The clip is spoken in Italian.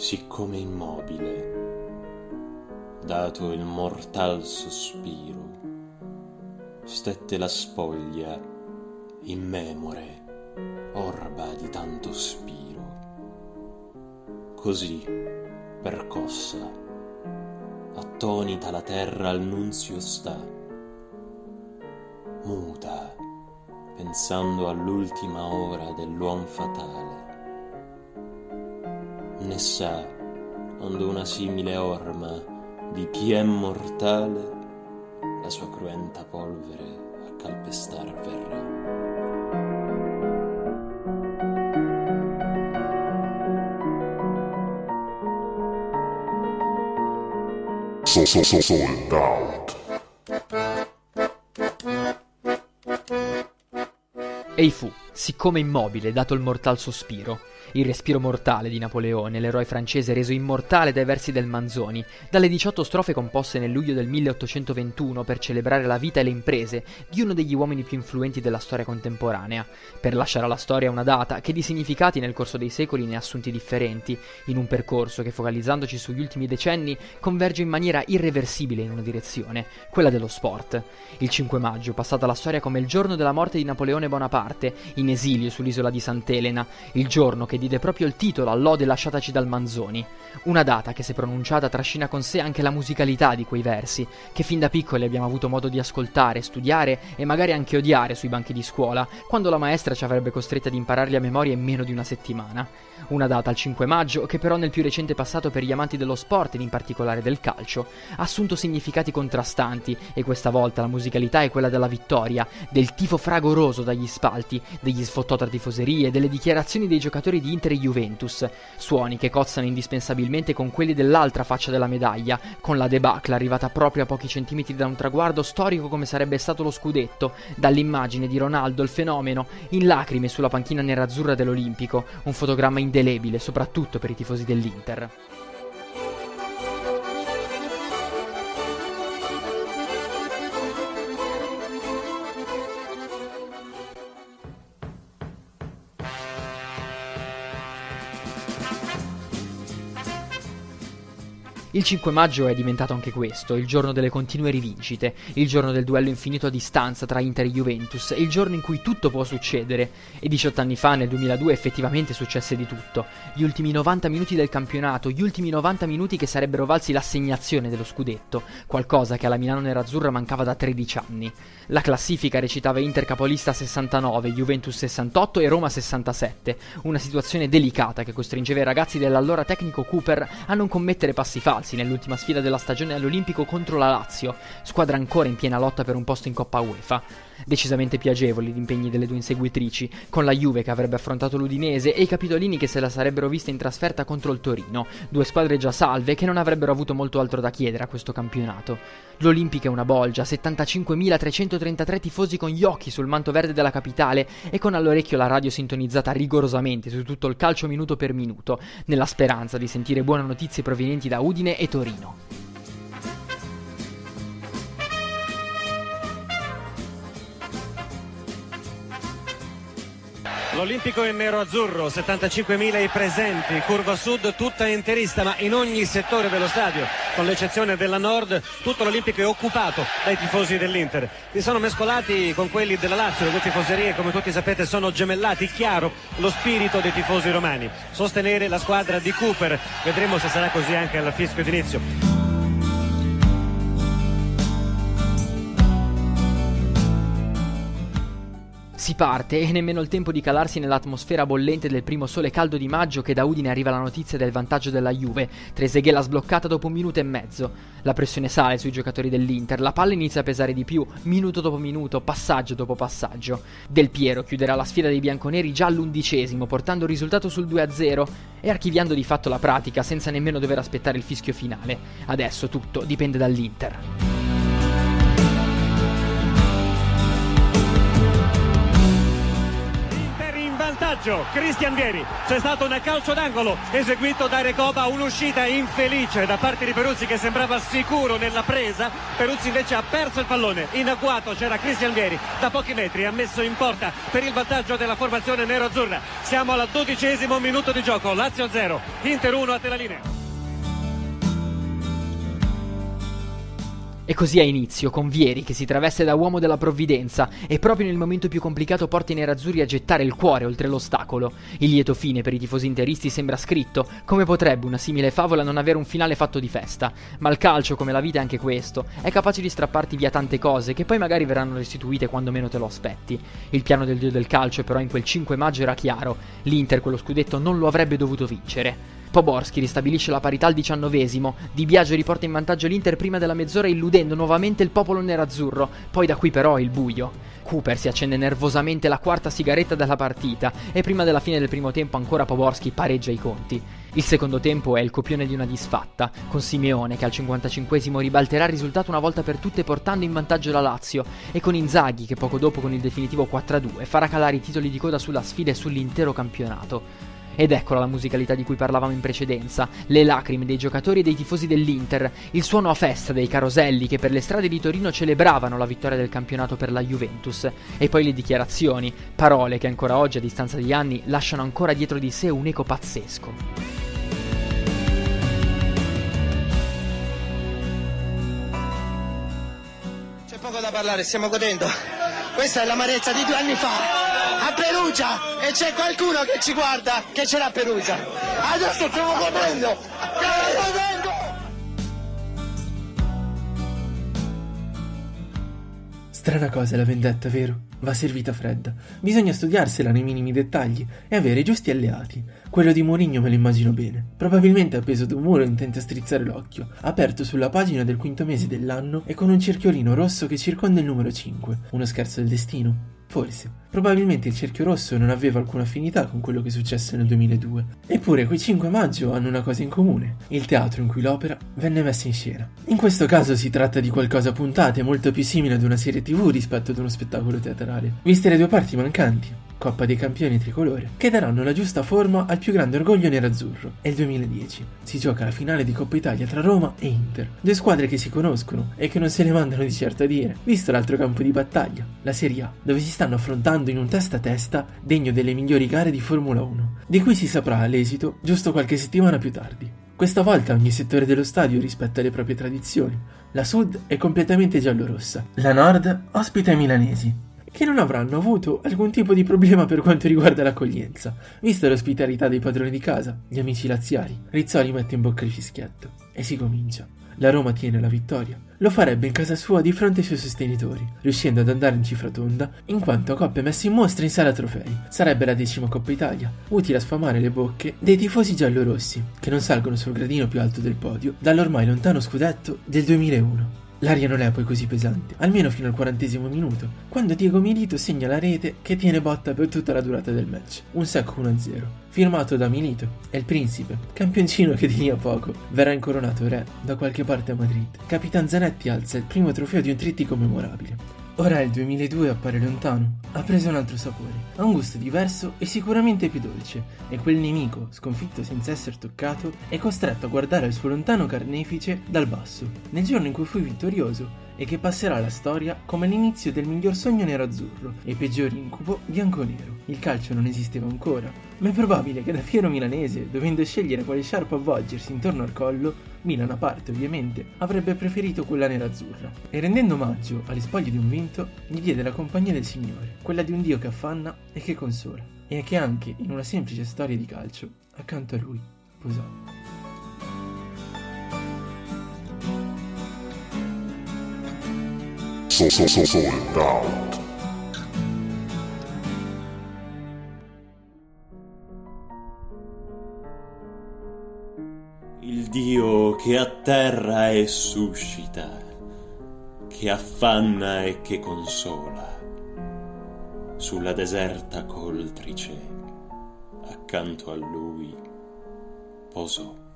Siccome immobile, dato il mortal sospiro, stette la spoglia immemore, orba di tanto spiro. Così, percossa, attonita la terra al nunzio sta, muta, pensando all'ultima ora dell'uom fatale. Ne sa, onde una simile orma di piem mortale la sua cruenta polvere a calpestar verrà. So, so, so, sold out. Ei fu, siccome immobile, dato il mortal sospiro, il respiro mortale di Napoleone, l'eroe francese reso immortale dai versi del Manzoni, dalle 18 strofe composte nel luglio del 1821 per celebrare la vita e le imprese di uno degli uomini più influenti della storia contemporanea, per lasciare alla storia una data che di significati nel corso dei secoli ne ha assunti differenti, in un percorso che focalizzandoci sugli ultimi decenni converge in maniera irreversibile in una direzione, quella dello sport. Il 5 maggio, passata la storia come il giorno della morte di Napoleone Bonaparte, in esilio sull'isola di Sant'Elena, il giorno che diede proprio il titolo all'ode lasciataci dal Manzoni. Una data che se pronunciata trascina con sé anche la musicalità di quei versi, che fin da piccoli abbiamo avuto modo di ascoltare, studiare e magari anche odiare sui banchi di scuola, quando la maestra ci avrebbe costretti ad impararli a memoria in meno di una settimana. Una data al 5 maggio che però nel più recente passato per gli amanti dello sport ed in particolare del calcio ha assunto significati contrastanti e questa volta la musicalità è quella della vittoria, del tifo fragoroso dagli spalti, degli sfottò tra tifoserie, delle dichiarazioni dei giocatori di Inter e Juventus, suoni che cozzano indispensabilmente con quelli dell'altra faccia della medaglia, con la debacle arrivata proprio a pochi centimetri da un traguardo storico come sarebbe stato lo scudetto, dall'immagine di Ronaldo il fenomeno, in lacrime sulla panchina nerazzurra dell'Olimpico, un fotogramma indelebile soprattutto per i tifosi dell'Inter. Il 5 maggio è diventato anche questo, il giorno delle continue rivincite, il giorno del duello infinito a distanza tra Inter e Juventus, il giorno in cui tutto può succedere. E 18 anni fa, nel 2002, effettivamente successe di tutto. Gli ultimi 90 minuti del campionato, gli ultimi 90 minuti che sarebbero valsi l'assegnazione dello scudetto, qualcosa che alla Milano Nerazzurra mancava da 13 anni. La classifica recitava Inter capolista 69, Juventus 68 e Roma 67, una situazione delicata che costringeva i ragazzi dell'allora tecnico Cooper a non commettere passi falsi falsi nell'ultima sfida della stagione all'Olimpico contro la Lazio, squadra ancora in piena lotta per un posto in Coppa UEFA. Decisamente più agevoli gli impegni delle due inseguitrici, con la Juve che avrebbe affrontato l'Udinese e i capitolini che se la sarebbero vista in trasferta contro il Torino, due squadre già salve che non avrebbero avuto molto altro da chiedere a questo campionato. L'Olimpica è una bolgia, 75.333 tifosi con gli occhi sul manto verde della capitale e con all'orecchio la radio sintonizzata rigorosamente su tutto il calcio minuto per minuto, nella speranza di sentire buone notizie provenienti da Udine e Torino. L'Olimpico in nero-azzurro, 75.000 i presenti, curva sud tutta interista, ma in ogni settore dello stadio, con l'eccezione della nord, tutto l'Olimpico è occupato dai tifosi dell'Inter. Si sono mescolati con quelli della Lazio, le due tifoserie come tutti sapete sono gemellati, chiaro lo spirito dei tifosi romani, sostenere la squadra di Cooper, vedremo se sarà così anche al fischio d'inizio. Si parte e nemmeno il tempo di calarsi nell'atmosfera bollente del primo sole caldo di maggio che da Udine arriva la notizia del vantaggio della Juve. Trezeguet sbloccata dopo un minuto e mezzo. La pressione sale sui giocatori dell'Inter, la palla inizia a pesare di più, minuto dopo minuto, passaggio dopo passaggio. Del Piero chiuderà la sfida dei bianconeri già all'undicesimo, portando il risultato sul 2-0 e archiviando di fatto la pratica senza nemmeno dover aspettare il fischio finale. Adesso tutto dipende dall'Inter. Vantaggio. Cristian Vieri c'è stato un calcio d'angolo eseguito da Recoba un'uscita infelice da parte di Peruzzi che sembrava sicuro nella presa. Peruzzi invece ha perso il pallone in agguato c'era Cristian Vieri da pochi metri ha messo in porta per il vantaggio della formazione nero-azzurra. Siamo al dodicesimo minuto di gioco Lazio 0 Inter 1 a te E così ha inizio, con Vieri che si traveste da uomo della provvidenza e proprio nel momento più complicato porta i nerazzurri a gettare il cuore oltre l'ostacolo. Il lieto fine per i tifosi interisti sembra scritto, come potrebbe una simile favola non avere un finale fatto di festa. Ma il calcio, come la vita è anche questo, è capace di strapparti via tante cose che poi magari verranno restituite quando meno te lo aspetti. Il piano del dio del calcio però in quel 5 maggio era chiaro, l'Inter quello scudetto non lo avrebbe dovuto vincere. Poborski ristabilisce la parità al diciannovesimo, Di Biagio riporta in vantaggio l'Inter prima della mezz'ora illudendo nuovamente il popolo nerazzurro, poi da qui però il buio. Cooper si accende nervosamente la quarta sigaretta della partita e prima della fine del primo tempo ancora Poborski pareggia i conti. Il secondo tempo è il copione di una disfatta, con Simeone che al 55esimo ribalterà il risultato una volta per tutte portando in vantaggio la Lazio e con Inzaghi che poco dopo con il definitivo 4-2 farà calare i titoli di coda sulla sfida e sull'intero campionato. Ed eccola la musicalità di cui parlavamo in precedenza, le lacrime dei giocatori e dei tifosi dell'Inter, il suono a festa dei caroselli che per le strade di Torino celebravano la vittoria del campionato per la Juventus, e poi le dichiarazioni, parole che ancora oggi a distanza di anni lasciano ancora dietro di sé un eco pazzesco. C'è poco da parlare, stiamo godendo. Questa è l'amarezza di due anni fa a Perugia e c'è qualcuno che ci guarda che ce l'ha a Perugia. Adesso! Stiamo godendo! Strana cosa la vendetta, vero? Va servita fredda. Bisogna studiarsela nei minimi dettagli e avere i giusti alleati. Quello di Mourinho me lo immagino bene. Probabilmente appeso ad un muro intenta strizzare l'occhio, aperto sulla pagina del quinto mese dell'anno e con un cerchiolino rosso che circonda il numero 5. Uno scherzo del destino? Forse. Probabilmente il cerchio rosso non aveva alcuna affinità con quello che successe nel 2002. Eppure quei 5 maggio hanno una cosa in comune, il teatro in cui l'opera venne messa in scena. In questo caso si tratta di qualcosa a puntate, molto più simile ad una serie tv rispetto ad uno spettacolo teatrale, viste le due parti mancanti. Coppa dei Campioni tricolore, che daranno la giusta forma al più grande orgoglio nerazzurro. È il 2010. Si gioca la finale di Coppa Italia tra Roma e Inter, due squadre che si conoscono e che non se ne mandano di certo a dire, visto l'altro campo di battaglia, la Serie A, dove si stanno affrontando in un testa a testa degno delle migliori gare di Formula 1, di cui si saprà l'esito giusto qualche settimana più tardi. Questa volta ogni settore dello stadio rispetta le proprie tradizioni. La Sud è completamente giallorossa, la Nord ospita i milanesi, che non avranno avuto alcun tipo di problema per quanto riguarda l'accoglienza, vista l'ospitalità dei padroni di casa, gli amici laziali. Rizzoli mette in bocca il fischietto e si comincia. La Roma tiene la vittoria. Lo farebbe in casa sua di fronte ai suoi sostenitori, riuscendo ad andare in cifra tonda, in quanto coppe messe in mostra in sala trofei. Sarebbe la decima Coppa Italia, utile a sfamare le bocche dei tifosi giallorossi, che non salgono sul gradino più alto del podio dall'ormai lontano scudetto del 2001. L'aria non è poi così pesante, almeno fino al quarantesimo minuto, quando Diego Milito segna la rete che tiene botta per tutta la durata del match, un secco 1-0, firmato da Milito, è il principe, campioncino che di lì a poco verrà incoronato re da qualche parte a Madrid. Capitan Zanetti alza il primo trofeo di un trittico memorabile, Ora il 2002 appare lontano, ha preso un altro sapore, ha un gusto diverso e sicuramente più dolce, e quel nemico, sconfitto senza essere toccato, è costretto a guardare il suo lontano carnefice dal basso, nel giorno in cui fu vittorioso e che passerà alla storia come l'inizio del miglior sogno nero-azzurro e peggior incubo bianco-nero. Il calcio non esisteva ancora, ma è probabile che da fiero milanese, dovendo scegliere quale sciarpa avvolgersi intorno al collo, Milan a parte ovviamente, avrebbe preferito quella nera-azzurra. E rendendo omaggio alle spoglie di un vinto, gli diede la compagnia del Signore, quella di un Dio che affanna e che consola, e che anche in una semplice storia di calcio, accanto a lui, posò. So, so, so, sold out. Il Dio che atterra e suscita, che affanna e che consola, sulla deserta coltrice, accanto a lui, posò.